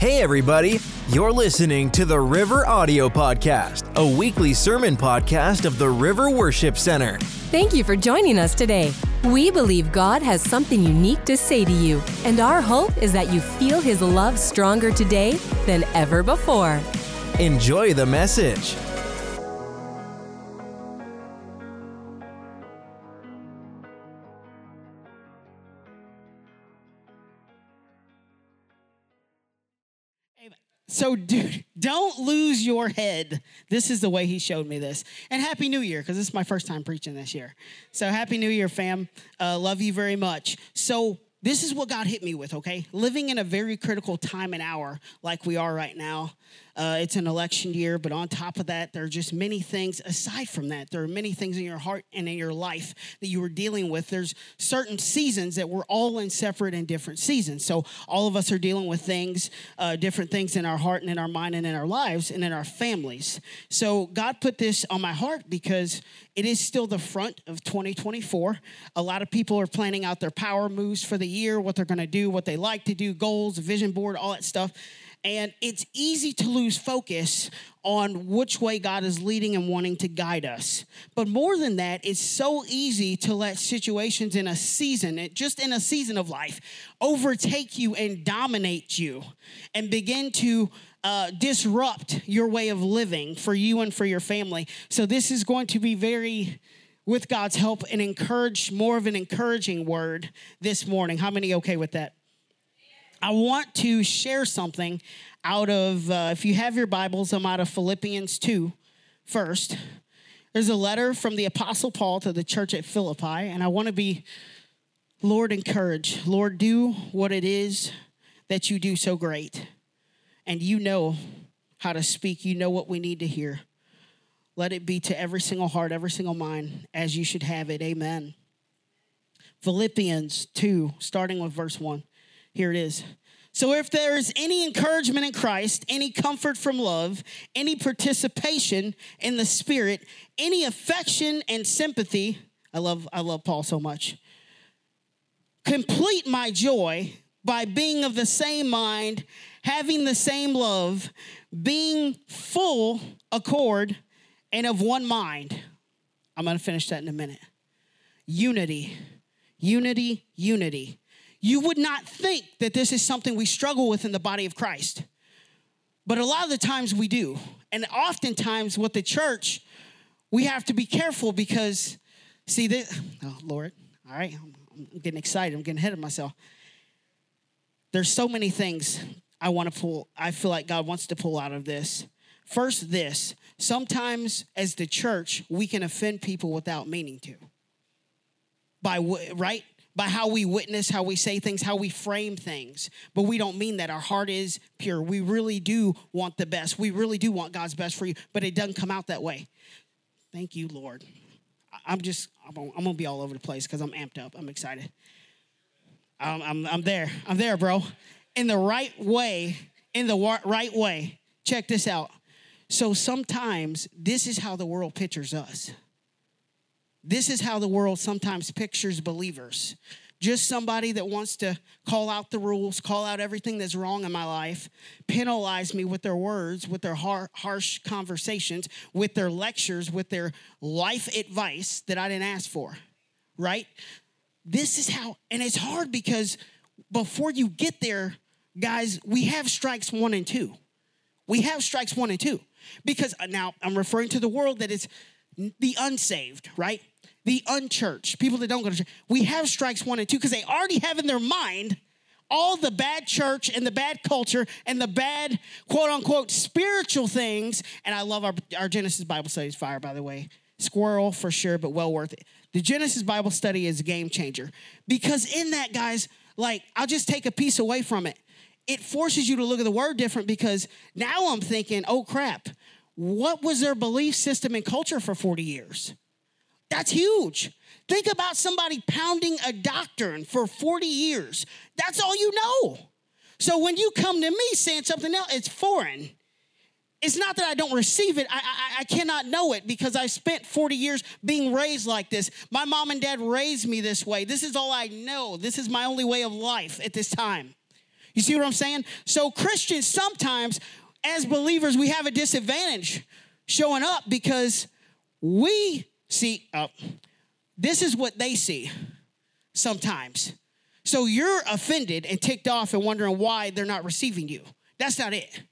Hey, everybody. You're listening to the River Audio Podcast, a weekly sermon podcast of the River Worship Center. Thank you for joining us today. We believe God has something unique to say to you, and our hope is that you feel His love stronger today than ever before. Enjoy the message. So, dude, don't lose your head. This is the way he showed me this. And Happy New Year, because this is my first time preaching this year. So, Happy New Year, fam. Uh, love you very much. So, this is what God hit me with, okay? Living in a very critical time and hour like we are right now. Uh, it's an election year, but on top of that, there are just many things aside from that. There are many things in your heart and in your life that you are dealing with. There's certain seasons that we're all in separate and different seasons. So all of us are dealing with things, uh, different things in our heart and in our mind and in our lives and in our families. So God put this on my heart because it is still the front of 2024. A lot of people are planning out their power moves for the year, what they're going to do, what they like to do, goals, vision board, all that stuff. And it's easy to lose focus on which way God is leading and wanting to guide us. But more than that, it's so easy to let situations in a season, just in a season of life, overtake you and dominate you and begin to uh, disrupt your way of living for you and for your family. So, this is going to be very with God's help, an encourage more of an encouraging word this morning. How many okay with that? I want to share something out of, uh, if you have your Bibles, I'm out of Philippians 2 first. There's a letter from the Apostle Paul to the church at Philippi, and I want to be, Lord, encourage. Lord, do what it is that you do so great. And you know how to speak, you know what we need to hear. Let it be to every single heart, every single mind, as you should have it. Amen. Philippians 2, starting with verse 1. Here it is. So, if there is any encouragement in Christ, any comfort from love, any participation in the Spirit, any affection and sympathy, I love, I love Paul so much. Complete my joy by being of the same mind, having the same love, being full accord, and of one mind. I'm going to finish that in a minute. Unity, unity, unity you would not think that this is something we struggle with in the body of Christ. But a lot of the times we do. And oftentimes with the church, we have to be careful because, see, this, oh, Lord, all right, I'm getting excited. I'm getting ahead of myself. There's so many things I want to pull, I feel like God wants to pull out of this. First, this sometimes as the church, we can offend people without meaning to. By, right? By how we witness, how we say things, how we frame things. But we don't mean that. Our heart is pure. We really do want the best. We really do want God's best for you, but it doesn't come out that way. Thank you, Lord. I'm just, I'm to be all over the place because I'm amped up. I'm excited. I'm, I'm, I'm there. I'm there, bro. In the right way, in the right way. Check this out. So sometimes this is how the world pictures us. This is how the world sometimes pictures believers. Just somebody that wants to call out the rules, call out everything that's wrong in my life, penalize me with their words, with their har- harsh conversations, with their lectures, with their life advice that I didn't ask for, right? This is how, and it's hard because before you get there, guys, we have strikes one and two. We have strikes one and two. Because uh, now I'm referring to the world that is the unsaved, right? The unchurched, people that don't go to church, we have strikes one and two because they already have in their mind all the bad church and the bad culture and the bad quote unquote spiritual things. And I love our, our Genesis Bible studies fire, by the way. Squirrel for sure, but well worth it. The Genesis Bible study is a game changer because in that, guys, like I'll just take a piece away from it. It forces you to look at the word different because now I'm thinking, oh crap, what was their belief system and culture for 40 years? That's huge. Think about somebody pounding a doctrine for 40 years. That's all you know. So when you come to me saying something else, it's foreign. It's not that I don't receive it. I, I, I, cannot know it because I spent 40 years being raised like this. My mom and dad raised me this way. This is all I know. This is my only way of life at this time. You see what I'm saying? So, Christians, sometimes as believers, we have a disadvantage showing up because we see, uh, this is what they see sometimes. So, you're offended and ticked off and wondering why they're not receiving you. That's not it.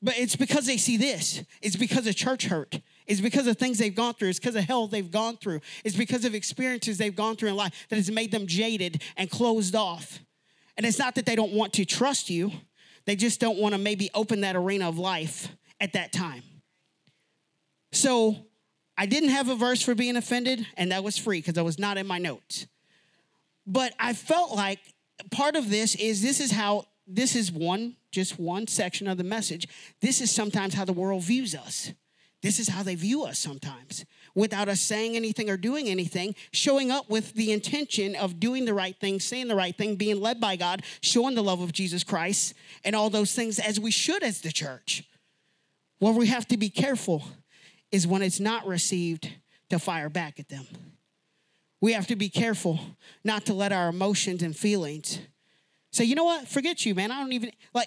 But it's because they see this. It's because of church hurt. It's because of things they've gone through. It's because of hell they've gone through. It's because of experiences they've gone through in life that has made them jaded and closed off. And it's not that they don't want to trust you, they just don't want to maybe open that arena of life at that time. So I didn't have a verse for being offended, and that was free because I was not in my notes. But I felt like part of this is this is how this is one, just one section of the message. This is sometimes how the world views us. This is how they view us sometimes without us saying anything or doing anything, showing up with the intention of doing the right thing, saying the right thing, being led by God, showing the love of Jesus Christ, and all those things as we should as the church. Well, we have to be careful is when it's not received to fire back at them. We have to be careful not to let our emotions and feelings say, you know what, forget you, man. I don't even, like,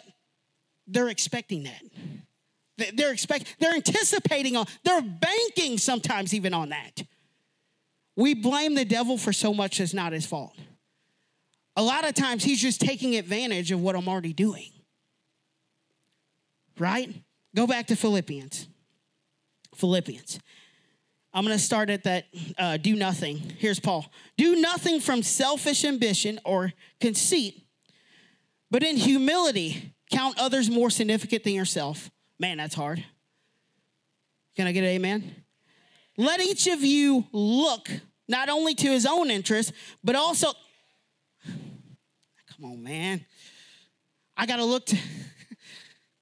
they're expecting that. They're expect, they're anticipating on, they're banking sometimes even on that. We blame the devil for so much that's not his fault. A lot of times he's just taking advantage of what I'm already doing. Right? Go back to Philippians. Philippians. I'm going to start at that uh, do nothing. Here's Paul. Do nothing from selfish ambition or conceit, but in humility count others more significant than yourself. Man, that's hard. Can I get an amen? Let each of you look not only to his own interest, but also, come on, man. I got to look to,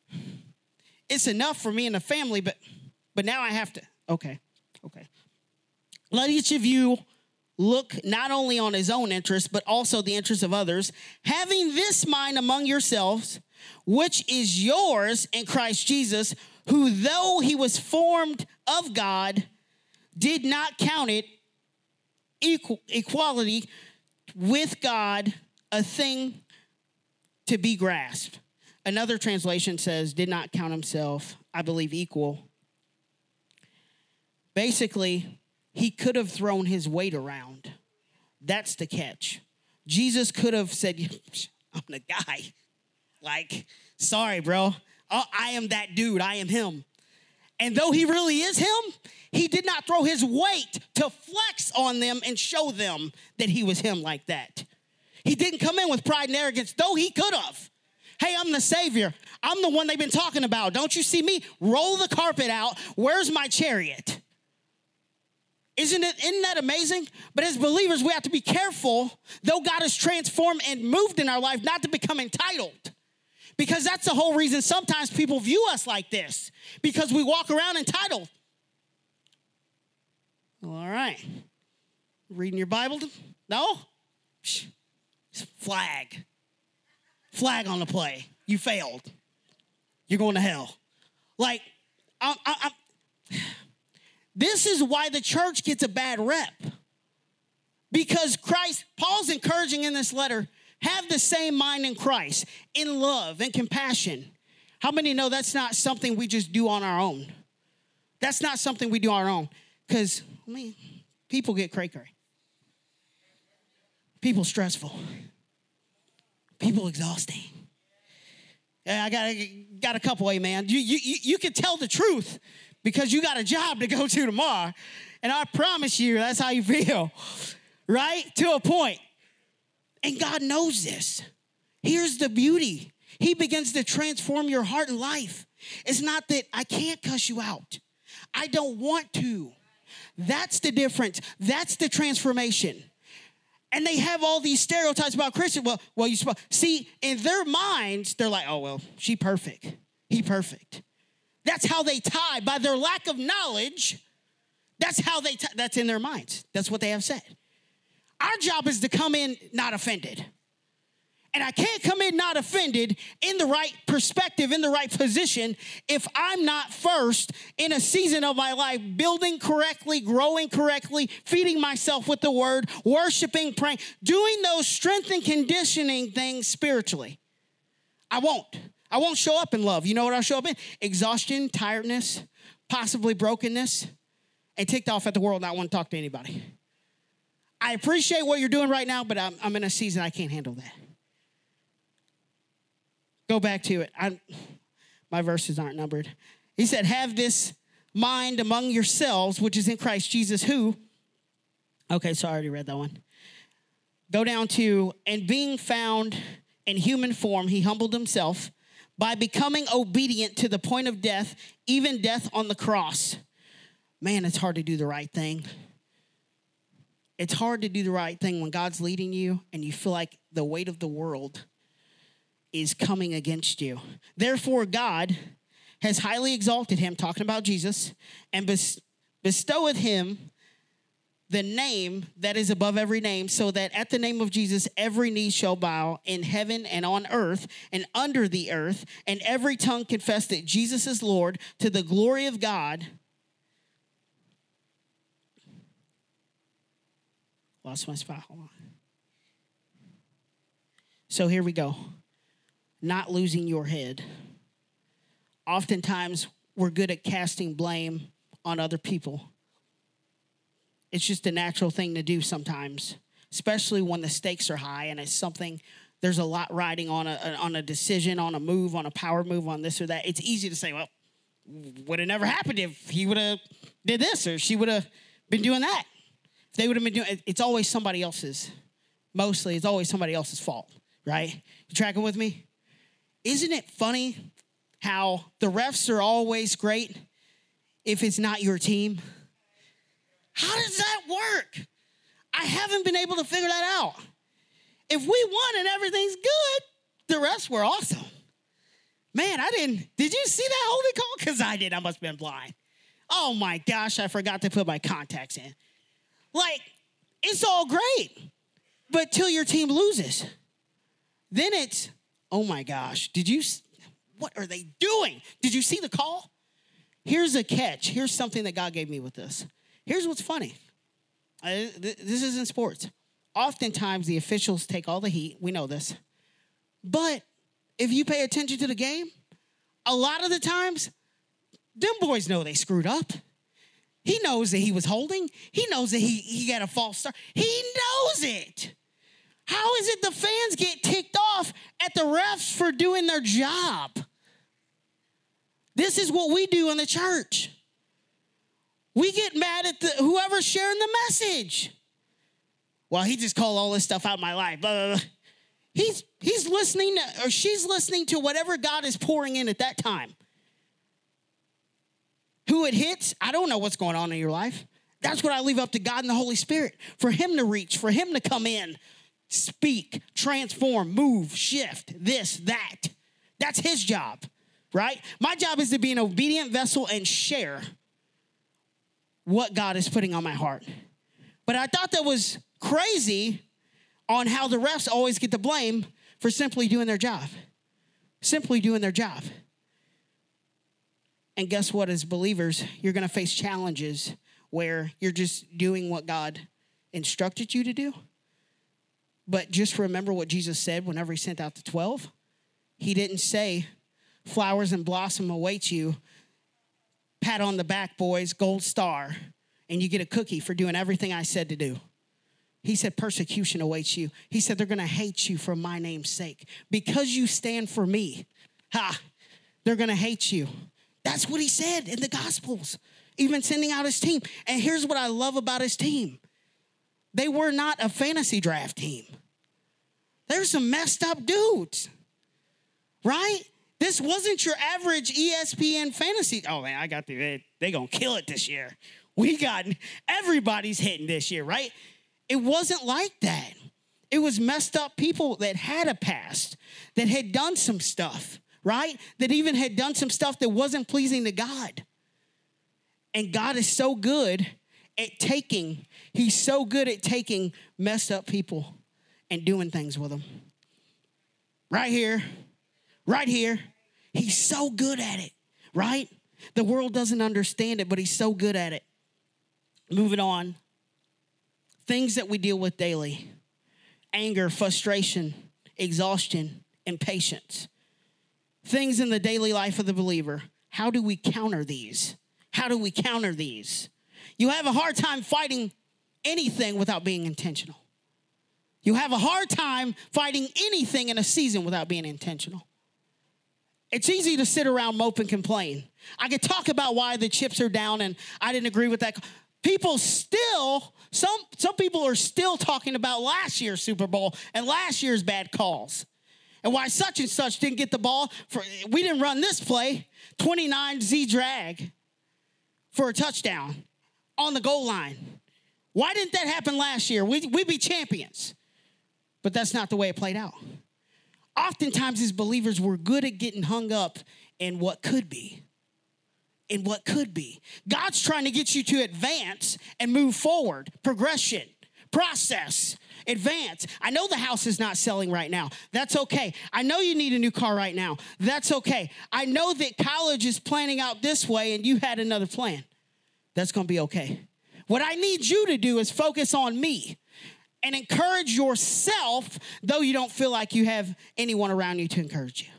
it's enough for me and the family, but, but now I have to, okay, okay. Let each of you look not only on his own interest, but also the interest of others, having this mind among yourselves which is yours in Christ Jesus, who though he was formed of God, did not count it equal, equality with God a thing to be grasped. Another translation says, did not count himself, I believe, equal. Basically, he could have thrown his weight around. That's the catch. Jesus could have said, I'm the guy. Like, sorry, bro. Oh, I am that dude. I am him. And though he really is him, he did not throw his weight to flex on them and show them that he was him like that. He didn't come in with pride and arrogance, though he could have. Hey, I'm the Savior. I'm the one they've been talking about. Don't you see me? Roll the carpet out. Where's my chariot? Isn't it isn't that amazing? But as believers, we have to be careful, though God has transformed and moved in our life, not to become entitled. Because that's the whole reason sometimes people view us like this, because we walk around entitled. All right. Reading your Bible? No? Flag. Flag on the play. You failed. You're going to hell. Like, I, I, this is why the church gets a bad rep. Because Christ, Paul's encouraging in this letter have the same mind in Christ, in love and compassion. How many know that's not something we just do on our own? That's not something we do on our own. Because, I mean, people get cray cray. People stressful. People exhausting. Yeah, I got, got a couple, amen. You, you, you can tell the truth because you got a job to go to tomorrow. And I promise you, that's how you feel, right? To a point. And God knows this. Here's the beauty He begins to transform your heart and life. It's not that I can't cuss you out, I don't want to. That's the difference. That's the transformation. And they have all these stereotypes about Christians. Well, well, you see in their minds, they're like, oh well, she perfect, he perfect. That's how they tie by their lack of knowledge. That's how they. That's in their minds. That's what they have said. Our job is to come in not offended. And I can't come in not offended in the right perspective, in the right position, if I'm not first in a season of my life building correctly, growing correctly, feeding myself with the word, worshiping, praying, doing those strength and conditioning things spiritually. I won't. I won't show up in love. You know what I'll show up in? Exhaustion, tiredness, possibly brokenness, and ticked off at the world, not want to talk to anybody. I appreciate what you're doing right now, but I'm, I'm in a season I can't handle that. Go back to it. I'm, my verses aren't numbered. He said, Have this mind among yourselves, which is in Christ Jesus, who, okay, so I already read that one. Go down to, and being found in human form, he humbled himself by becoming obedient to the point of death, even death on the cross. Man, it's hard to do the right thing. It's hard to do the right thing when God's leading you and you feel like the weight of the world is coming against you. Therefore, God has highly exalted him, talking about Jesus, and bestoweth him the name that is above every name, so that at the name of Jesus every knee shall bow in heaven and on earth and under the earth, and every tongue confess that Jesus is Lord to the glory of God. Lost my spot. Hold on. So here we go. Not losing your head. Oftentimes, we're good at casting blame on other people it's just a natural thing to do sometimes, especially when the stakes are high and it's something there's a lot riding on a on a decision, on a move, on a power move, on this or that. It's easy to say, well, would have never happened if he would have did this or she would have been doing that. If they would have been doing it's always somebody else's. Mostly it's always somebody else's fault, right? You tracking with me? Isn't it funny how the refs are always great if it's not your team? How does that work? I haven't been able to figure that out. If we won and everything's good, the rest were awesome. Man, I didn't. Did you see that holy call? Because I did. I must have been blind. Oh my gosh, I forgot to put my contacts in. Like, it's all great, but till your team loses, then it's, oh my gosh, did you, what are they doing? Did you see the call? Here's a catch. Here's something that God gave me with this. Here's what's funny uh, this is in sports. Oftentimes, the officials take all the heat. We know this. But if you pay attention to the game, a lot of the times, them boys know they screwed up. He knows that he was holding. He knows that he, he got a false start. He knows it. How is it the fans get ticked off at the refs for doing their job? This is what we do in the church. We get mad at the whoever's sharing the message. Well, he just called all this stuff out my life. Blah, blah, blah. He's he's listening to, or she's listening to whatever God is pouring in at that time. Who it hits, I don't know what's going on in your life. That's what I leave up to God and the Holy Spirit for Him to reach, for Him to come in, speak, transform, move, shift, this, that. That's His job, right? My job is to be an obedient vessel and share what God is putting on my heart. But I thought that was crazy on how the refs always get the blame for simply doing their job. Simply doing their job. And guess what, as believers, you're gonna face challenges where you're just doing what God instructed you to do. But just remember what Jesus said whenever he sent out the 12. He didn't say, flowers and blossom await you pat on the back, boys, gold star, and you get a cookie for doing everything I said to do. He said, persecution awaits you. He said, they're gonna hate you for my name's sake. Because you stand for me, ha, they're gonna hate you. That's what he said in the Gospels, even sending out his team. And here's what I love about his team they were not a fantasy draft team, there's some messed up dudes, right? This wasn't your average ESPN fantasy. Oh man, I got the they, gonna kill it this year. We got everybody's hitting this year, right? It wasn't like that. It was messed up people that had a past, that had done some stuff, right? That even had done some stuff that wasn't pleasing to God. And God is so good at taking, He's so good at taking messed up people and doing things with them. Right here, right here. He's so good at it, right? The world doesn't understand it, but he's so good at it. Moving on. Things that we deal with daily anger, frustration, exhaustion, impatience. things in the daily life of the believer. How do we counter these? How do we counter these? You have a hard time fighting anything without being intentional. You have a hard time fighting anything in a season without being intentional. It's easy to sit around mope and complain. I could talk about why the chips are down and I didn't agree with that. People still, some, some people are still talking about last year's Super Bowl and last year's bad calls. And why such and such didn't get the ball for we didn't run this play, 29 Z drag for a touchdown on the goal line. Why didn't that happen last year? We, we'd be champions. But that's not the way it played out. Oftentimes, as believers, we're good at getting hung up in what could be. In what could be. God's trying to get you to advance and move forward, progression, process, advance. I know the house is not selling right now. That's okay. I know you need a new car right now. That's okay. I know that college is planning out this way and you had another plan. That's going to be okay. What I need you to do is focus on me and encourage yourself, though you don't feel like you have anyone around you to encourage you.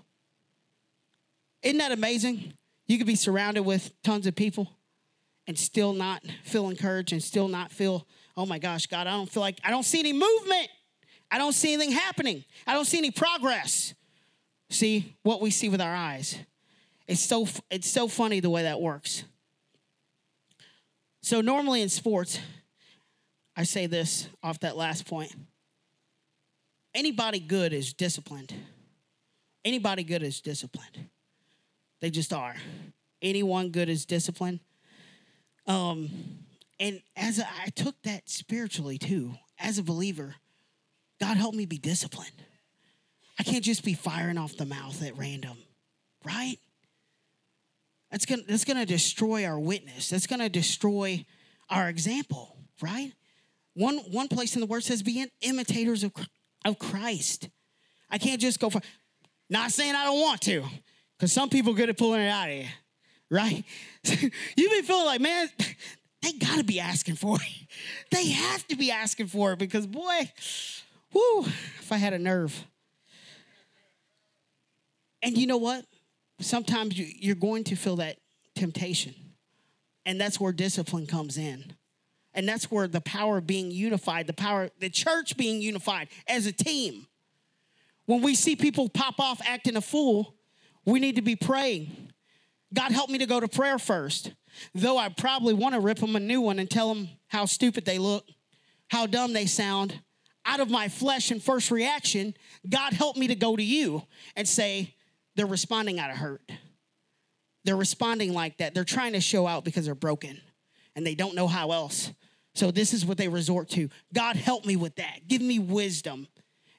Isn't that amazing? You could be surrounded with tons of people and still not feel encouraged and still not feel, oh my gosh, God, I don't feel like, I don't see any movement. I don't see anything happening. I don't see any progress. See what we see with our eyes. It's so it's so funny the way that works. So, normally in sports, I say this off that last point anybody good is disciplined. Anybody good is disciplined. They just are. Anyone good is disciplined. Um, and as I took that spiritually too, as a believer, God help me be disciplined. I can't just be firing off the mouth at random, right? That's gonna, that's gonna destroy our witness. That's gonna destroy our example, right? One, one place in the word says, be imitators of, of Christ. I can't just go for, not saying I don't want to, because some people good at pulling it out of you, right? You've been feeling like, man, they gotta be asking for it. They have to be asking for it because, boy, whoo, if I had a nerve. And you know what? sometimes you're going to feel that temptation. And that's where discipline comes in. And that's where the power of being unified, the power, the church being unified as a team. When we see people pop off acting a fool, we need to be praying. God help me to go to prayer first. Though I probably want to rip them a new one and tell them how stupid they look, how dumb they sound. Out of my flesh and first reaction, God help me to go to you and say, they're responding out of hurt. They're responding like that. They're trying to show out because they're broken and they don't know how else. So this is what they resort to. God, help me with that. Give me wisdom.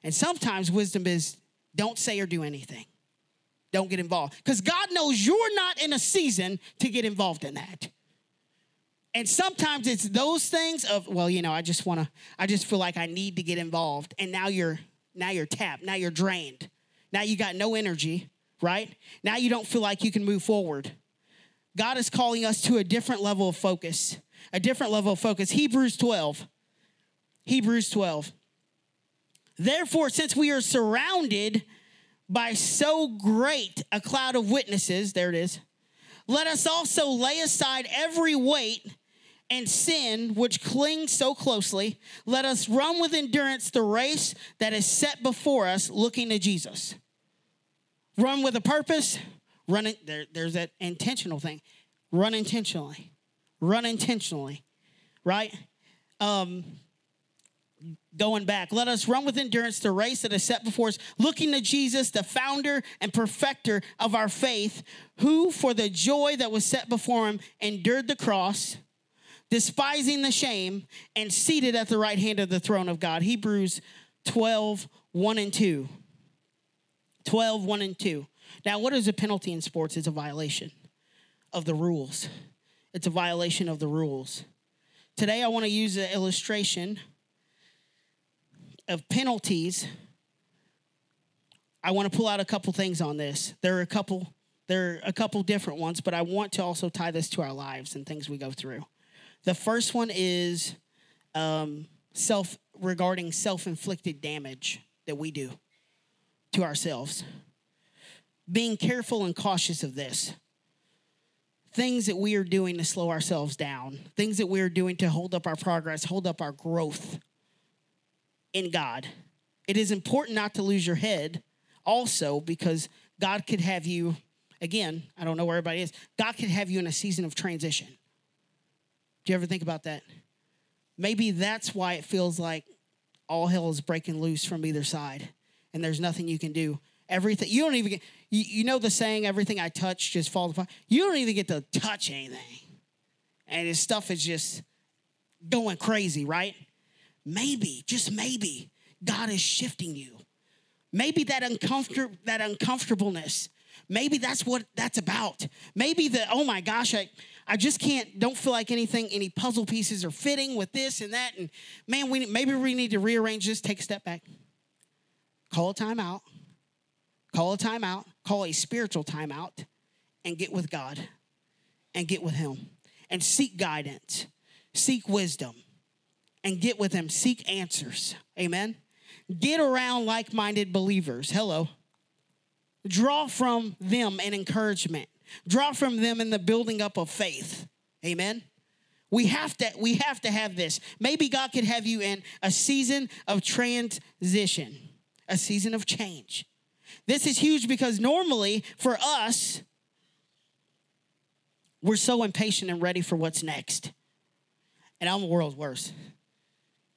And sometimes wisdom is don't say or do anything. Don't get involved. Because God knows you're not in a season to get involved in that. And sometimes it's those things of, well, you know, I just want to, I just feel like I need to get involved. And now you're, now you're tapped. Now you're drained. Now you got no energy right? Now you don't feel like you can move forward. God is calling us to a different level of focus, a different level of focus. Hebrews 12. Hebrews 12. Therefore, since we are surrounded by so great a cloud of witnesses, there it is, let us also lay aside every weight and sin which clings so closely. Let us run with endurance the race that is set before us, looking to Jesus Run with a purpose. Run. There, there's that intentional thing. Run intentionally. Run intentionally. Right? Um, going back. Let us run with endurance the race that is set before us, looking to Jesus, the founder and perfecter of our faith, who, for the joy that was set before him, endured the cross, despising the shame, and seated at the right hand of the throne of God. Hebrews 12, 1 and 2. 12, 1 and 2. Now, what is a penalty in sports? It's a violation of the rules. It's a violation of the rules. Today, I want to use an illustration of penalties. I want to pull out a couple things on this. There are a couple there are a couple different ones, but I want to also tie this to our lives and things we go through. The first one is um, self regarding self inflicted damage that we do to ourselves. being careful and cautious of this. Things that we are doing to slow ourselves down, things that we are doing to hold up our progress, hold up our growth in God. It is important not to lose your head also because God could have you, again, I don't know where everybody is, God could have you in a season of transition. Do you ever think about that? Maybe that's why it feels like all hell is breaking loose from either side and there's nothing you can do. Everything, you don't even get, you, you know the saying, everything I touch just falls apart. You don't even get to touch anything. And his stuff is just going crazy, right? Maybe, just maybe, God is shifting you. Maybe that uncomfort that uncomfortableness, maybe that's what that's about. Maybe the oh my gosh, I I just can't don't feel like anything any puzzle pieces are fitting with this and that and man, we maybe we need to rearrange this, take a step back. Call a timeout. Call a timeout, call a spiritual timeout and get with God and get with him and seek guidance, seek wisdom and get with him, seek answers. Amen. Get around like minded believers. Hello. Draw from them an encouragement, draw from them in the building up of faith. Amen. We have to we have to have this. Maybe God could have you in a season of transition, a season of change. This is huge because normally for us we're so impatient and ready for what's next. And I'm the world's worst.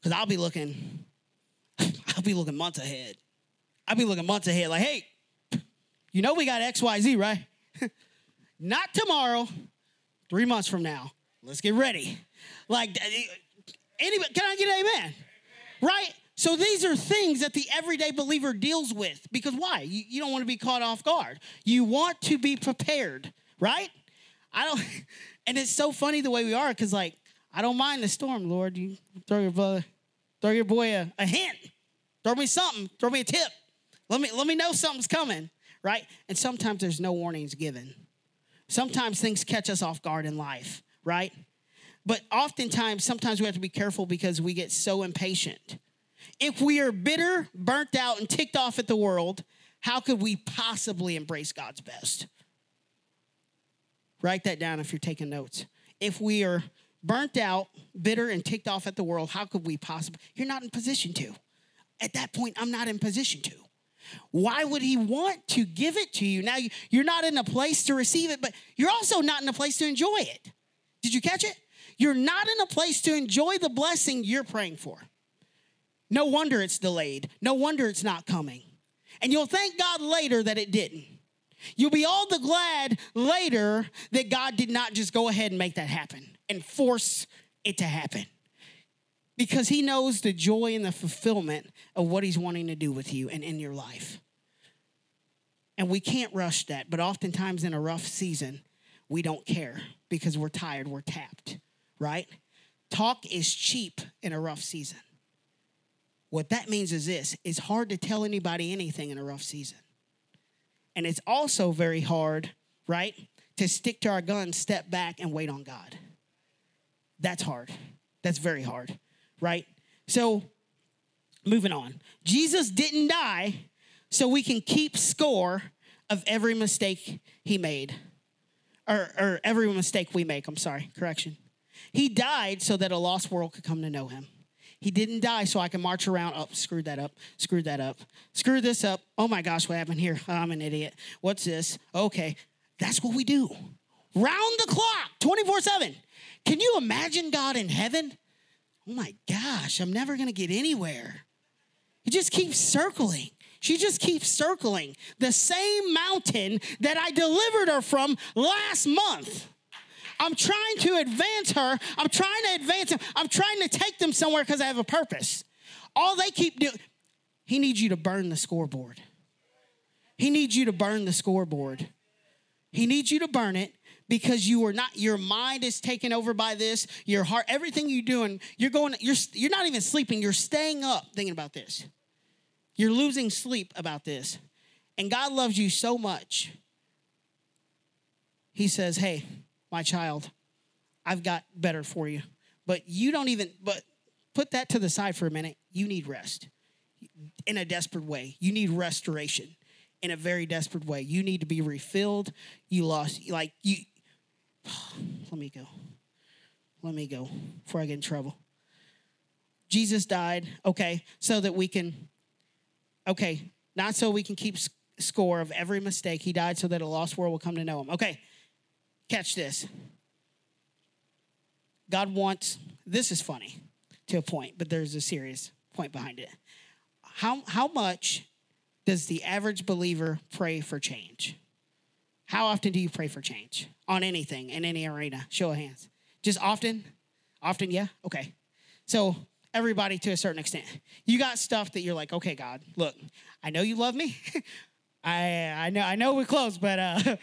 Cuz I'll be looking I'll be looking months ahead. I'll be looking months ahead, like, hey, you know we got XYZ, right? Not tomorrow, three months from now. Let's get ready. Like, anybody, can I get an amen? Right? So these are things that the everyday believer deals with because why? You, you don't want to be caught off guard. You want to be prepared, right? I don't, and it's so funny the way we are because, like, I don't mind the storm, Lord. You throw your brother, throw your boy a, a hint. Throw me something. Throw me a tip. Let me let me know something's coming, right? And sometimes there's no warnings given. Sometimes things catch us off guard in life, right? But oftentimes, sometimes we have to be careful because we get so impatient. If we are bitter, burnt out, and ticked off at the world, how could we possibly embrace God's best? Write that down if you're taking notes. If we are burnt out, bitter, and ticked off at the world, how could we possibly? You're not in position to at that point, I'm not in position to. Why would he want to give it to you? Now, you're not in a place to receive it, but you're also not in a place to enjoy it. Did you catch it? You're not in a place to enjoy the blessing you're praying for. No wonder it's delayed. No wonder it's not coming. And you'll thank God later that it didn't. You'll be all the glad later that God did not just go ahead and make that happen and force it to happen because he knows the joy and the fulfillment of what he's wanting to do with you and in your life. And we can't rush that, but oftentimes in a rough season, we don't care because we're tired, we're tapped, right? Talk is cheap in a rough season. What that means is this it's hard to tell anybody anything in a rough season. And it's also very hard, right, to stick to our guns, step back, and wait on God. That's hard. That's very hard right? So, moving on. Jesus didn't die so we can keep score of every mistake he made, or, or every mistake we make. I'm sorry, correction. He died so that a lost world could come to know him. He didn't die so I can march around. Oh, screwed that up. Screwed that up. Screw this up. Oh my gosh, what happened here? I'm an idiot. What's this? Okay. That's what we do. Round the clock, 24 7. Can you imagine God in heaven? oh my gosh, I'm never gonna get anywhere. It just keeps circling. She just keeps circling the same mountain that I delivered her from last month. I'm trying to advance her. I'm trying to advance him. I'm trying to take them somewhere because I have a purpose. All they keep doing, he needs you to burn the scoreboard. He needs you to burn the scoreboard. He needs you to burn it because you are not your mind is taken over by this your heart everything you're doing you're going you're you're not even sleeping you're staying up thinking about this you're losing sleep about this and god loves you so much he says hey my child i've got better for you but you don't even but put that to the side for a minute you need rest in a desperate way you need restoration in a very desperate way. You need to be refilled. You lost, like, you. Let me go. Let me go before I get in trouble. Jesus died, okay, so that we can, okay, not so we can keep score of every mistake. He died so that a lost world will come to know him. Okay, catch this. God wants, this is funny to a point, but there's a serious point behind it. How, how much does the average believer pray for change? How often do you pray for change on anything in any arena? Show of hands. Just often? Often, yeah? Okay. So, everybody to a certain extent. You got stuff that you're like, okay, God, look, I know you love me. I I know I know we're close, but uh,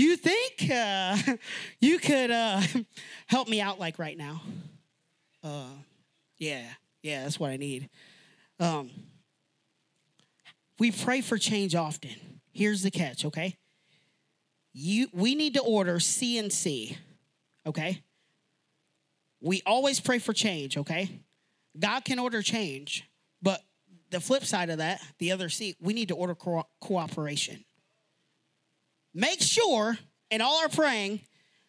you think uh, you could uh, help me out like right now? Uh, yeah, yeah, that's what I need. Um, we pray for change often. Here's the catch, okay? You we need to order CNC, okay? We always pray for change, okay? God can order change, but the flip side of that, the other C, we need to order co- cooperation. Make sure in all our praying,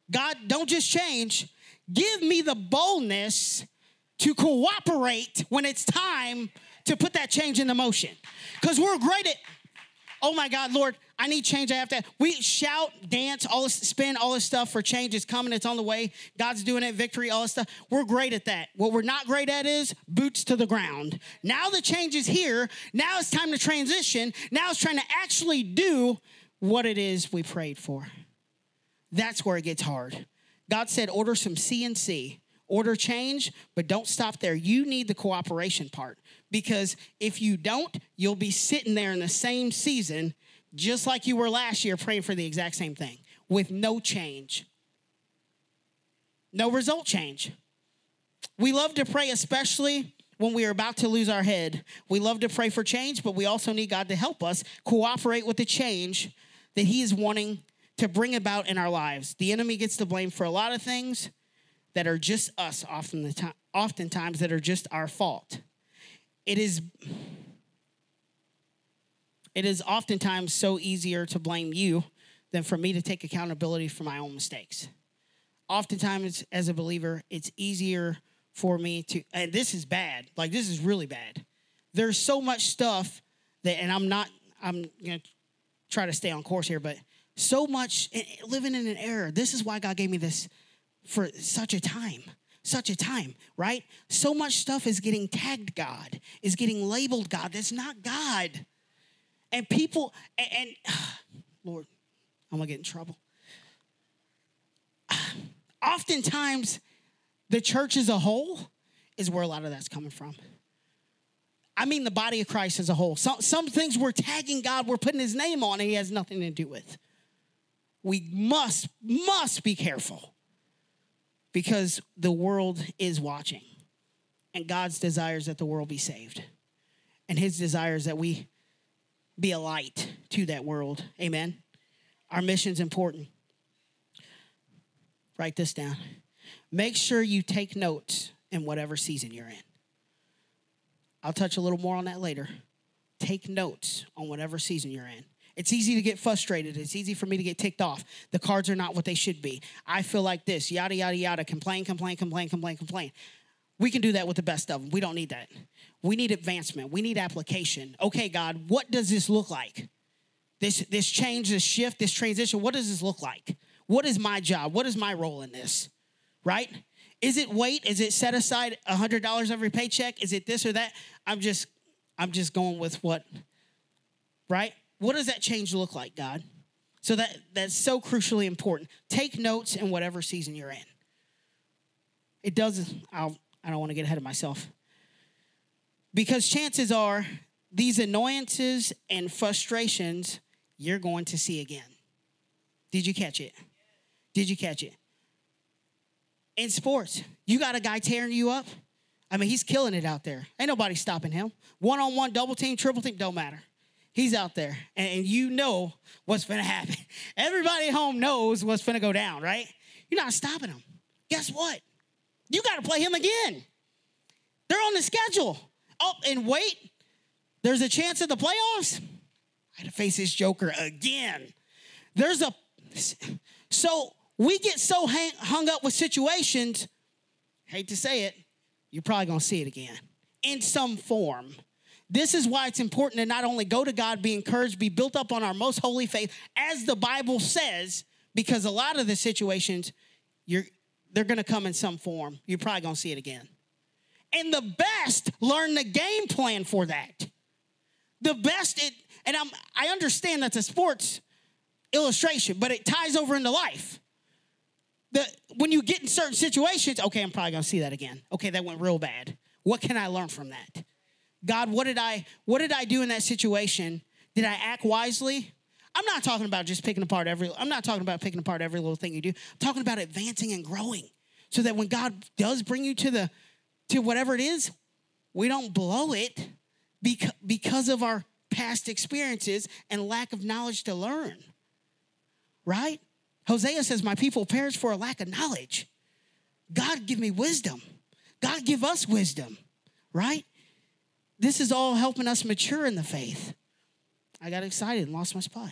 God, don't just change, give me the boldness to cooperate when it's time to put that change into motion. Because we're great at, oh my God, Lord, I need change. I have to. We shout, dance, all this, spin, all this stuff for change is coming. It's on the way. God's doing it. Victory, all this stuff. We're great at that. What we're not great at is boots to the ground. Now the change is here. Now it's time to transition. Now it's trying to actually do what it is we prayed for. That's where it gets hard. God said, order some CNC, order change, but don't stop there. You need the cooperation part because if you don't, you'll be sitting there in the same season just like you were last year praying for the exact same thing with no change. No result change. We love to pray, especially when we are about to lose our head. We love to pray for change, but we also need God to help us cooperate with the change that He is wanting to bring about in our lives. The enemy gets the blame for a lot of things that are just us often the time, oftentimes that are just our fault. It is it is oftentimes so easier to blame you than for me to take accountability for my own mistakes. Oftentimes, as a believer, it's easier for me to, and this is bad, like this is really bad. There's so much stuff that, and I'm not, I'm gonna try to stay on course here, but so much eh, eh, living in an error. This is why God gave me this for such a time such a time, right? So much stuff is getting tagged God, is getting labeled God. That's not God. And people, and, and Lord, I'm gonna get in trouble. Oftentimes, the church as a whole is where a lot of that's coming from. I mean, the body of Christ as a whole. Some, some things we're tagging God, we're putting his name on, and he has nothing to do with. We must, must be careful because the world is watching. And God's desires that the world be saved. And his desires that we be a light to that world. Amen. Our mission's important. Write this down. Make sure you take notes in whatever season you're in. I'll touch a little more on that later. Take notes on whatever season you're in. It's easy to get frustrated. It's easy for me to get ticked off. The cards are not what they should be. I feel like this, yada, yada, yada, complain, complain, complain, complain, complain. We can do that with the best of them. We don't need that. We need advancement. We need application. Okay, God, what does this look like? This, this change, this shift, this transition, what does this look like? What is my job? What is my role in this? Right? Is it wait? Is it set aside $100 every paycheck? Is it this or that? I'm just I'm just going with what right? What does that change look like, God? So that that's so crucially important. Take notes in whatever season you're in. It does I'll I don't want to get ahead of myself. Because chances are, these annoyances and frustrations you're going to see again. Did you catch it? Did you catch it? In sports, you got a guy tearing you up. I mean, he's killing it out there. Ain't nobody stopping him. One on one, double team, triple team, don't matter. He's out there, and you know what's gonna happen. Everybody at home knows what's gonna go down, right? You're not stopping him. Guess what? You got to play him again. They're on the schedule. Oh, and wait, there's a chance at the playoffs. I had to face this joker again. There's a, so we get so hang, hung up with situations, hate to say it, you're probably gonna see it again in some form. This is why it's important to not only go to God, be encouraged, be built up on our most holy faith, as the Bible says, because a lot of the situations, you're they're gonna come in some form. You're probably gonna see it again. And the best learn the game plan for that. The best it, and I'm I understand that's a sports illustration, but it ties over into life. The, when you get in certain situations, okay, I'm probably gonna see that again. Okay, that went real bad. What can I learn from that? God, what did I what did I do in that situation? Did I act wisely? I'm not talking about just picking apart every I'm not talking about picking apart every little thing you do. I'm talking about advancing and growing. So that when God does bring you to the to whatever it is, we don't blow it because, because of our past experiences and lack of knowledge to learn. Right? Hosea says, My people perish for a lack of knowledge. God give me wisdom. God give us wisdom, right? This is all helping us mature in the faith. I got excited and lost my spot.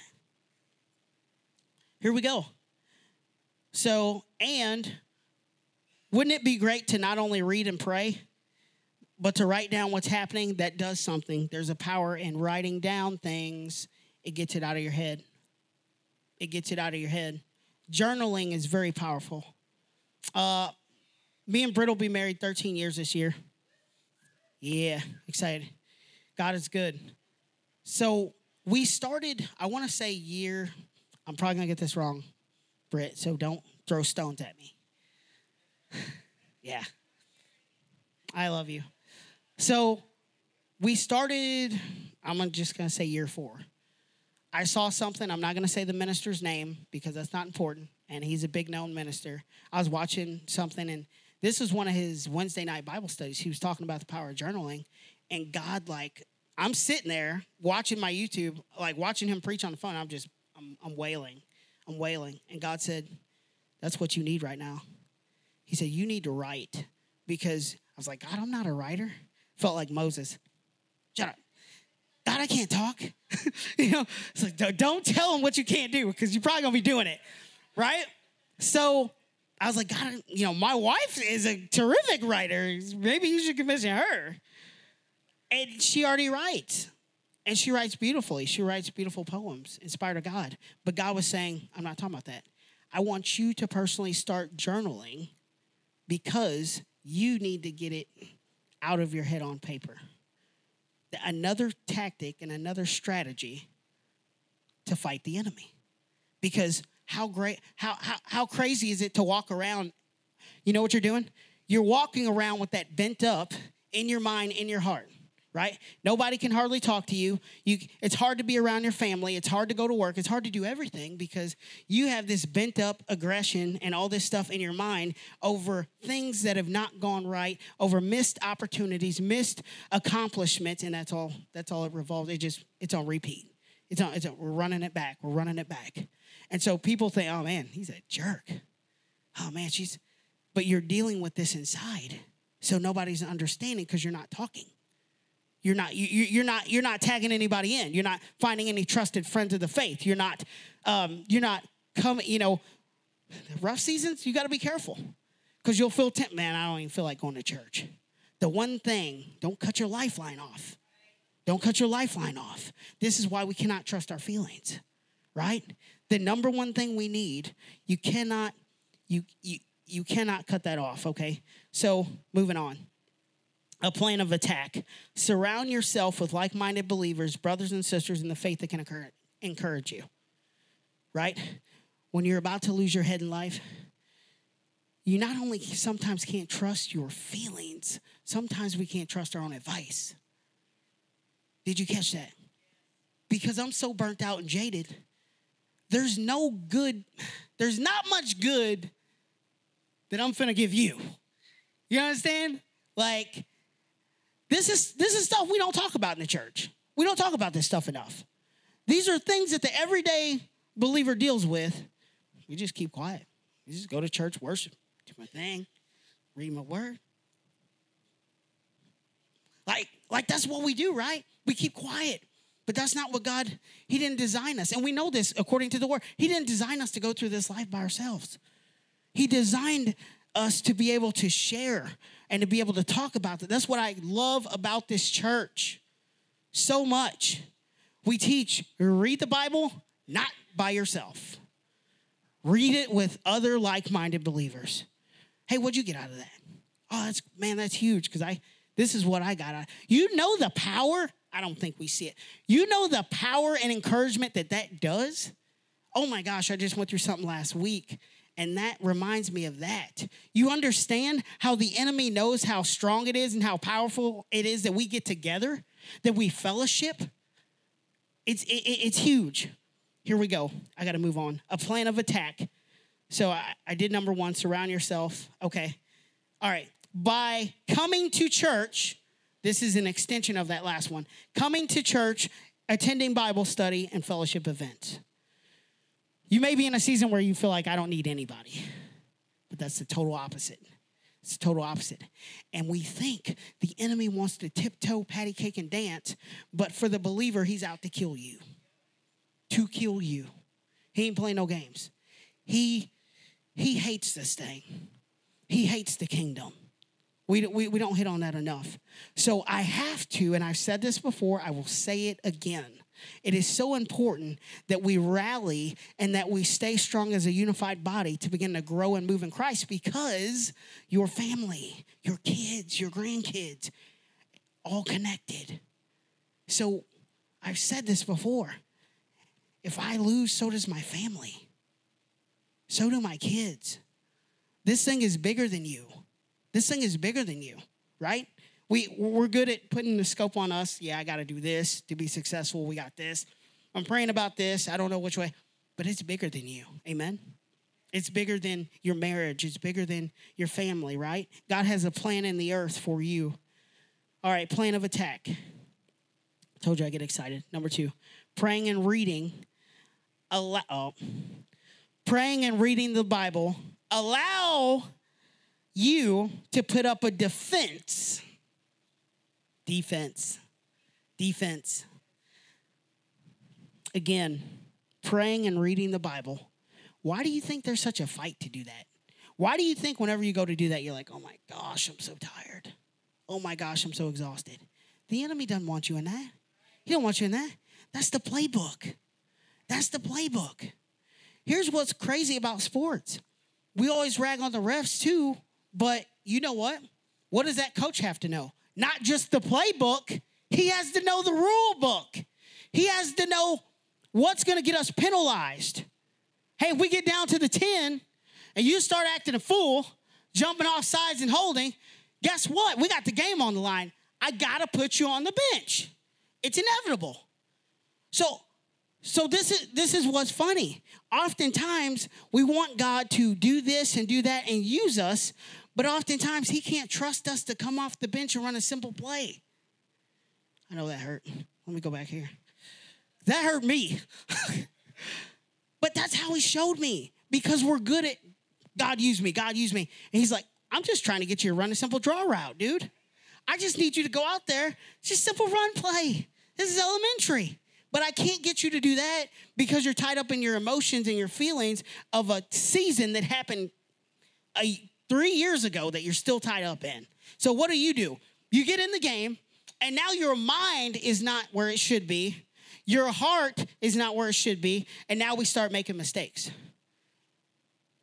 Here we go. So, and wouldn't it be great to not only read and pray, but to write down what's happening that does something? There's a power in writing down things, it gets it out of your head. It gets it out of your head. Journaling is very powerful. Uh, me and Britt will be married 13 years this year. Yeah, excited. God is good. So we started, I want to say year, I'm probably going to get this wrong, Britt, so don't throw stones at me. yeah. I love you. So we started, I'm just going to say year four. I saw something, I'm not going to say the minister's name because that's not important, and he's a big known minister. I was watching something, and this was one of his Wednesday night Bible studies. He was talking about the power of journaling, and God, like, I'm sitting there watching my YouTube, like watching him preach on the phone. I'm just, I'm, I'm wailing. I'm wailing. And God said, That's what you need right now. He said, You need to write because I was like, God, I'm not a writer. Felt like Moses. Shut up. God, I can't talk. you know, it's like, don't tell him what you can't do because you're probably gonna be doing it, right? So I was like, God, you know, my wife is a terrific writer. Maybe you should commission her. And she already writes. And she writes beautifully. She writes beautiful poems inspired of God. But God was saying, I'm not talking about that. I want you to personally start journaling because you need to get it out of your head on paper. Another tactic and another strategy to fight the enemy. Because how great, how, how, how crazy is it to walk around? You know what you're doing? You're walking around with that bent up in your mind, in your heart right? Nobody can hardly talk to you. you. It's hard to be around your family. It's hard to go to work. It's hard to do everything because you have this bent up aggression and all this stuff in your mind over things that have not gone right, over missed opportunities, missed accomplishments, and that's all. That's all it revolves. It just it's on repeat. It's on. It's on, we're running it back. We're running it back. And so people think, oh man, he's a jerk. Oh man, she's, but you're dealing with this inside. So nobody's understanding because you're not talking. You're not, you, you're not, you're not tagging anybody in. You're not finding any trusted friends of the faith. You're not, um, you're not coming, you know, rough seasons, you got to be careful because you'll feel tempted. Man, I don't even feel like going to church. The one thing, don't cut your lifeline off. Don't cut your lifeline off. This is why we cannot trust our feelings, right? the number one thing we need, you cannot, you, you, you cannot cut that off, okay? So moving on. A plan of attack. Surround yourself with like minded believers, brothers and sisters in the faith that can encourage you. Right? When you're about to lose your head in life, you not only sometimes can't trust your feelings, sometimes we can't trust our own advice. Did you catch that? Because I'm so burnt out and jaded there's no good, there's not much good that I'm finna give you. You understand? Like, this is this is stuff we don't talk about in the church. We don't talk about this stuff enough. These are things that the everyday believer deals with. We just keep quiet. We just go to church, worship, do my thing, read my word. Like, like that's what we do, right? We keep quiet. But that's not what God, He didn't design us. And we know this according to the word. He didn't design us to go through this life by ourselves. He designed us to be able to share and to be able to talk about that. That's what I love about this church so much. We teach read the Bible not by yourself. Read it with other like-minded believers. Hey, what'd you get out of that? Oh, that's man, that's huge because I this is what I got out. You know the power. I don't think we see it. You know the power and encouragement that that does. Oh my gosh, I just went through something last week and that reminds me of that. You understand how the enemy knows how strong it is and how powerful it is that we get together, that we fellowship. It's, it, it's huge. Here we go. I got to move on. A plan of attack. So I, I did number one surround yourself. Okay. All right. By coming to church, this is an extension of that last one. Coming to church, attending Bible study, and fellowship events. You may be in a season where you feel like I don't need anybody, but that's the total opposite. It's the total opposite. And we think the enemy wants to tiptoe, patty cake, and dance, but for the believer, he's out to kill you. To kill you. He ain't playing no games. He he hates this thing. He hates the kingdom. We, we, we don't hit on that enough. So I have to, and I've said this before, I will say it again. It is so important that we rally and that we stay strong as a unified body to begin to grow and move in Christ because your family, your kids, your grandkids, all connected. So I've said this before. If I lose, so does my family. So do my kids. This thing is bigger than you. This thing is bigger than you, right? We, we're good at putting the scope on us. Yeah, I got to do this to be successful. We got this. I'm praying about this. I don't know which way, but it's bigger than you. Amen. It's bigger than your marriage. It's bigger than your family, right? God has a plan in the earth for you. All right, plan of attack. Told you I get excited. Number two, praying and reading. Allow, oh, praying and reading the Bible allow you to put up a defense Defense. Defense. Again, praying and reading the Bible. Why do you think there's such a fight to do that? Why do you think whenever you go to do that, you're like, oh my gosh, I'm so tired. Oh my gosh, I'm so exhausted. The enemy doesn't want you in that. He don't want you in that. That's the playbook. That's the playbook. Here's what's crazy about sports. We always rag on the refs too, but you know what? What does that coach have to know? Not just the playbook, he has to know the rule book. He has to know what's going to get us penalized. Hey, if we get down to the 10 and you start acting a fool, jumping off sides and holding, guess what? We got the game on the line. I got to put you on the bench. It's inevitable. So so this is this is what's funny. Oftentimes we want God to do this and do that and use us, but oftentimes, he can't trust us to come off the bench and run a simple play. I know that hurt. Let me go back here. That hurt me. but that's how he showed me because we're good at God used me, God used me. And he's like, I'm just trying to get you to run a simple draw route, dude. I just need you to go out there, It's just simple run play. This is elementary. But I can't get you to do that because you're tied up in your emotions and your feelings of a season that happened a three years ago that you're still tied up in. So what do you do? You get in the game, and now your mind is not where it should be. Your heart is not where it should be. And now we start making mistakes.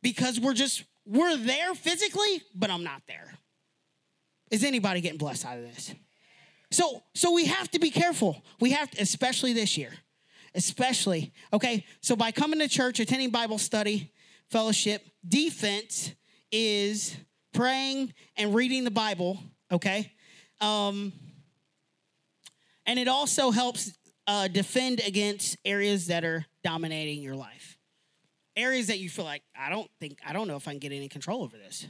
Because we're just, we're there physically, but I'm not there. Is anybody getting blessed out of this? So, so we have to be careful. We have to, especially this year. Especially, okay? So by coming to church, attending Bible study, fellowship, defense, is praying and reading the Bible, okay? Um, and it also helps uh, defend against areas that are dominating your life. Areas that you feel like, I don't think, I don't know if I can get any control over this,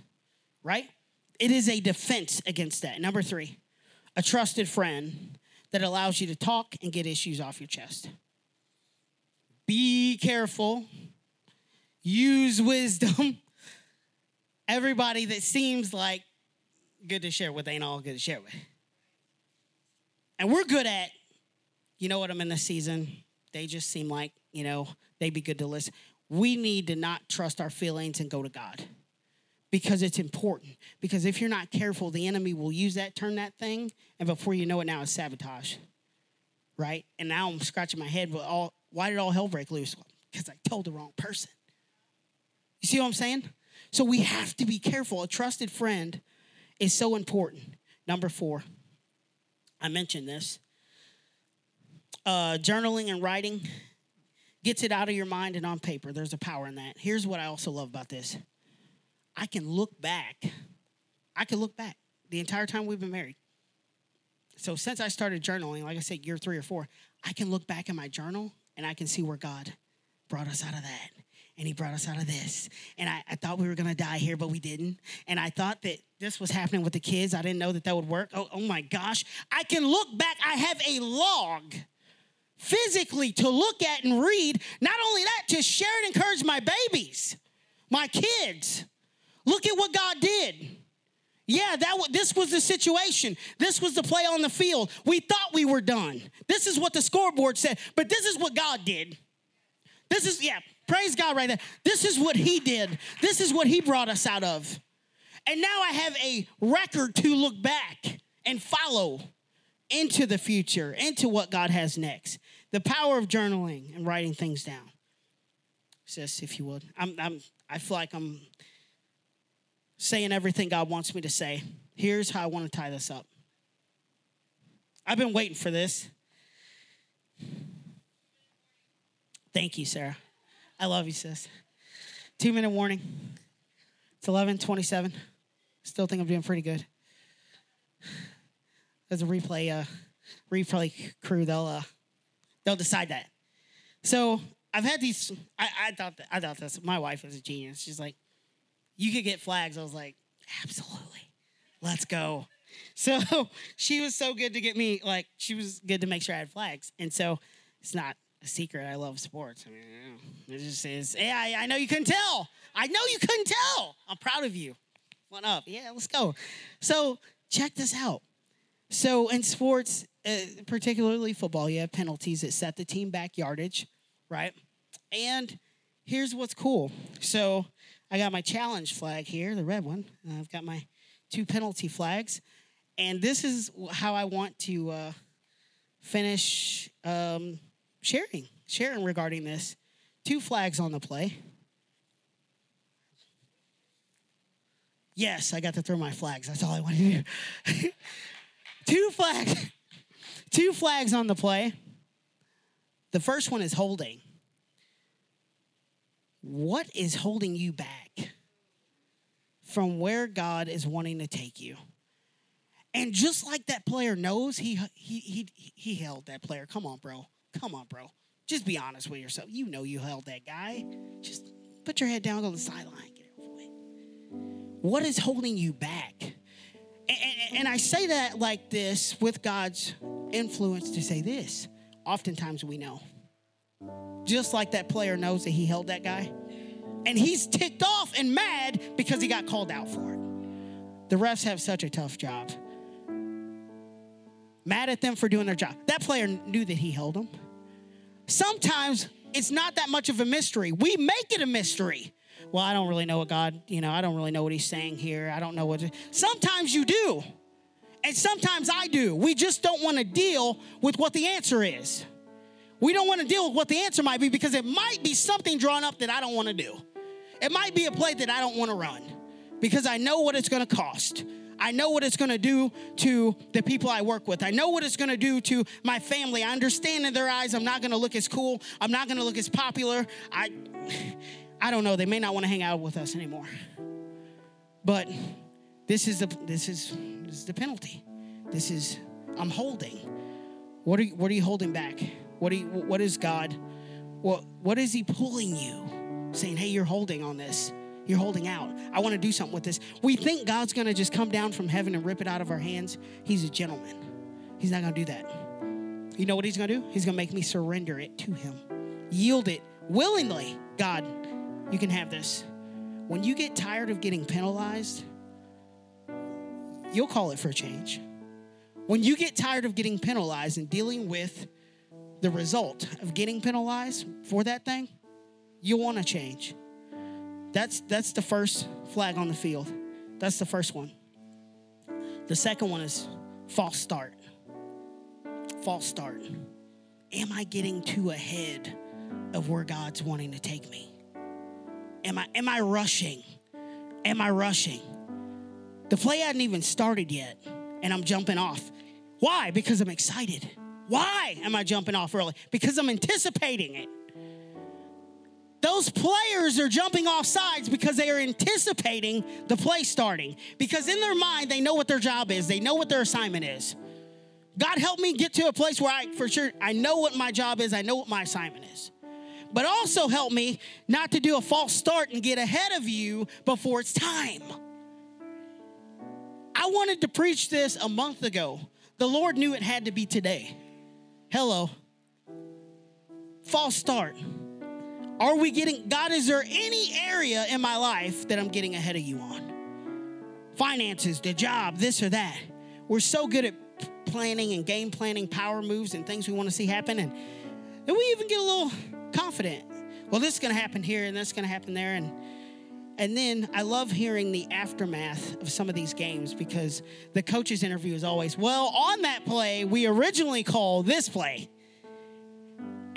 right? It is a defense against that. Number three, a trusted friend that allows you to talk and get issues off your chest. Be careful, use wisdom, everybody that seems like good to share with ain't all good to share with. And we're good at you know what, I'm in this season. They just seem like, you know, they'd be good to listen. We need to not trust our feelings and go to God because it's important. Because if you're not careful, the enemy will use that, turn that thing, and before you know it, now it's sabotage. Right? And now I'm scratching my head, but all why did all hell break loose? Because I told the wrong person. You see what I'm saying? So we have to be careful. A trusted friend is so important. Number four, I mentioned this. Uh, journaling and writing gets it out of your mind and on paper. There's a power in that. Here's what I also love about this I can look back. I can look back the entire time we've been married. So since I started journaling, like I said, year three or four, I can look back in my journal and I can see where God brought us out of that. And he brought us out of this. And I, I thought we were to die here, but we didn't. And I thought that this was happening with the kids. I didn't know that that would work. Oh, oh my gosh. I can look back. I have a log physically to look at and read. Not only that, to share and encourage my babies, my kids. Look at what God did. Yeah, that w- this was the situation. This was the play on the field. We thought we were done. This is what the scoreboard said, but this is what God did. This is yeah, praise God right now. This is what he did. This is what he brought us out of. And now I have a record to look back and follow into the future, into what God has next. The power of journaling and writing things down. Sis, if you would. I'm, I'm I feel like I'm saying everything God wants me to say. Here's how I want to tie this up. I've been waiting for this. Thank you, Sarah. I love you, sis. Two minute warning. It's 11 27. Still think I'm doing pretty good. There's a replay, uh, replay crew, they'll uh, they'll decide that. So I've had these. I, I thought that I thought this. My wife is a genius. She's like, you could get flags. I was like, absolutely. Let's go. So she was so good to get me, like, she was good to make sure I had flags. And so it's not a secret. I love sports. I mean, it just is. Hey, I, I know you couldn't tell. I know you couldn't tell. I'm proud of you. One up. Yeah, let's go. So check this out. So in sports, uh, particularly football, you have penalties that set the team back yardage, right? And here's what's cool. So I got my challenge flag here, the red one. I've got my two penalty flags. And this is how I want to uh, finish um, sharing, sharing regarding this. Two flags on the play. Yes, I got to throw my flags. That's all I wanted to do. two flags. Two flags on the play. The first one is holding. What is holding you back from where God is wanting to take you? And just like that player knows, he he he he held that player. Come on, bro. Come on, bro. Just be honest with yourself. You know you held that guy. Just put your head down, go to the sideline, get it over with. What is holding you back? And, and, and I say that like this with God's influence to say this. Oftentimes we know just like that player knows that he held that guy. And he's ticked off and mad because he got called out for it. The refs have such a tough job. Mad at them for doing their job. That player knew that he held them. Sometimes it's not that much of a mystery. We make it a mystery. Well, I don't really know what God, you know, I don't really know what he's saying here. I don't know what. Sometimes you do. And sometimes I do. We just don't want to deal with what the answer is. We don't want to deal with what the answer might be because it might be something drawn up that I don't want to do. It might be a play that I don't want to run because I know what it's going to cost. I know what it's going to do to the people I work with. I know what it's going to do to my family. I understand in their eyes I'm not going to look as cool. I'm not going to look as popular. I I don't know. They may not want to hang out with us anymore. But this is the this is this is the penalty. This is I'm holding. What are you, what are you holding back? What, you, what is God? What, what is He pulling you? Saying, hey, you're holding on this. You're holding out. I want to do something with this. We think God's going to just come down from heaven and rip it out of our hands. He's a gentleman. He's not going to do that. You know what He's going to do? He's going to make me surrender it to Him, yield it willingly. God, you can have this. When you get tired of getting penalized, you'll call it for a change. When you get tired of getting penalized and dealing with the result of getting penalized for that thing, you'll want to change. That's that's the first flag on the field. That's the first one. The second one is false start. False start. Am I getting too ahead of where God's wanting to take me? Am I am I rushing? Am I rushing? The play hadn't even started yet, and I'm jumping off. Why? Because I'm excited. Why am I jumping off early? Because I'm anticipating it. Those players are jumping off sides because they are anticipating the play starting. Because in their mind, they know what their job is, they know what their assignment is. God help me get to a place where I, for sure, I know what my job is, I know what my assignment is. But also help me not to do a false start and get ahead of you before it's time. I wanted to preach this a month ago. The Lord knew it had to be today. Hello. False start. Are we getting, God, is there any area in my life that I'm getting ahead of you on? Finances, the job, this or that. We're so good at planning and game planning, power moves, and things we want to see happen. And then we even get a little confident. Well, this is going to happen here and that's going to happen there. And and then I love hearing the aftermath of some of these games because the coach's interview is always, well, on that play, we originally called this play.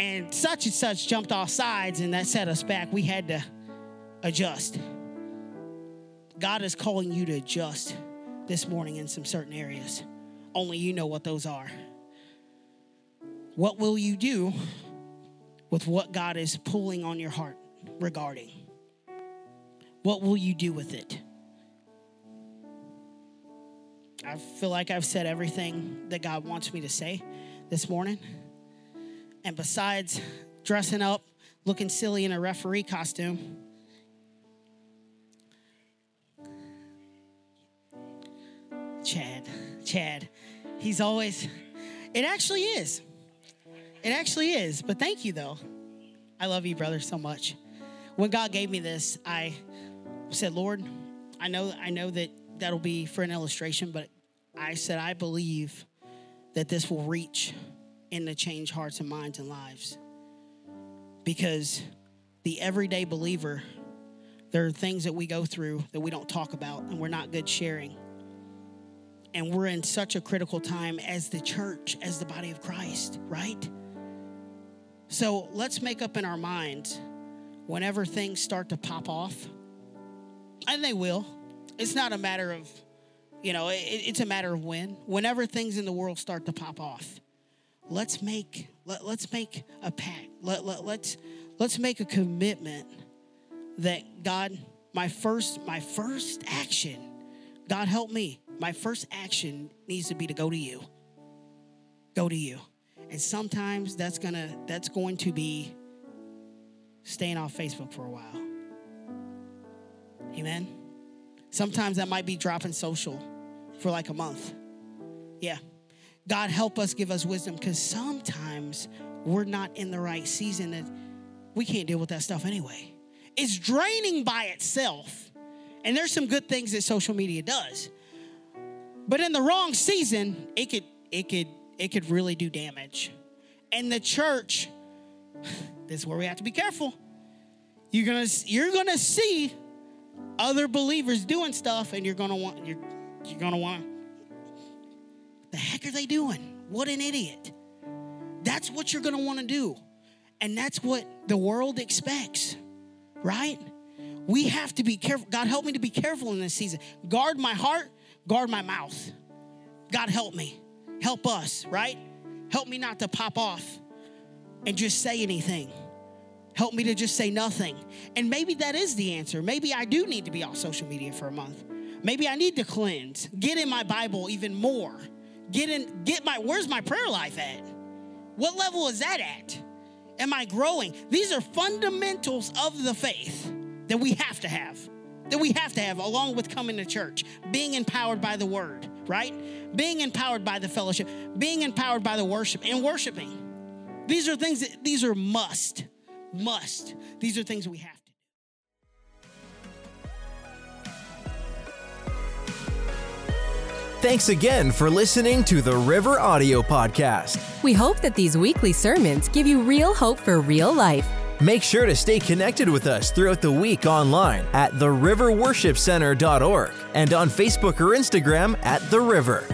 And such and such jumped off sides, and that set us back. We had to adjust. God is calling you to adjust this morning in some certain areas. Only you know what those are. What will you do with what God is pulling on your heart regarding? What will you do with it? I feel like I've said everything that God wants me to say this morning. And besides dressing up, looking silly in a referee costume, Chad, Chad, he's always, it actually is. It actually is. But thank you, though. I love you, brother, so much. When God gave me this, I said, Lord, I know, I know that that'll be for an illustration, but I said, I believe that this will reach and to change hearts and minds and lives. Because the everyday believer, there are things that we go through that we don't talk about and we're not good sharing. And we're in such a critical time as the church, as the body of Christ, right? So let's make up in our minds whenever things start to pop off and they will. It's not a matter of, you know, it, it's a matter of when. Whenever things in the world start to pop off, let's make let, let's make a pact. Let, let, let's let's make a commitment that God, my first my first action, God help me. My first action needs to be to go to you. Go to you. And sometimes that's gonna that's going to be staying off Facebook for a while Amen. Sometimes that might be dropping social for like a month. Yeah. God help us, give us wisdom, because sometimes we're not in the right season and we can't deal with that stuff anyway. It's draining by itself. And there's some good things that social media does. But in the wrong season, it could it could it could really do damage. And the church, this is where we have to be careful. You're gonna you're gonna see other believers doing stuff, and you're gonna want you're you're gonna want. The heck are they doing? What an idiot! That's what you're gonna want to do, and that's what the world expects, right? We have to be careful. God, help me to be careful in this season. Guard my heart, guard my mouth. God, help me. Help us, right? Help me not to pop off and just say anything. Help me to just say nothing. And maybe that is the answer. Maybe I do need to be off social media for a month. Maybe I need to cleanse, get in my Bible even more. Get in, get my, where's my prayer life at? What level is that at? Am I growing? These are fundamentals of the faith that we have to have, that we have to have along with coming to church, being empowered by the word, right? Being empowered by the fellowship, being empowered by the worship, and worshiping. These are things that, these are must must. These are things we have Thanks again for listening to the River Audio Podcast. We hope that these weekly sermons give you real hope for real life. Make sure to stay connected with us throughout the week online at theriverworshipcenter.org and on Facebook or Instagram at The River.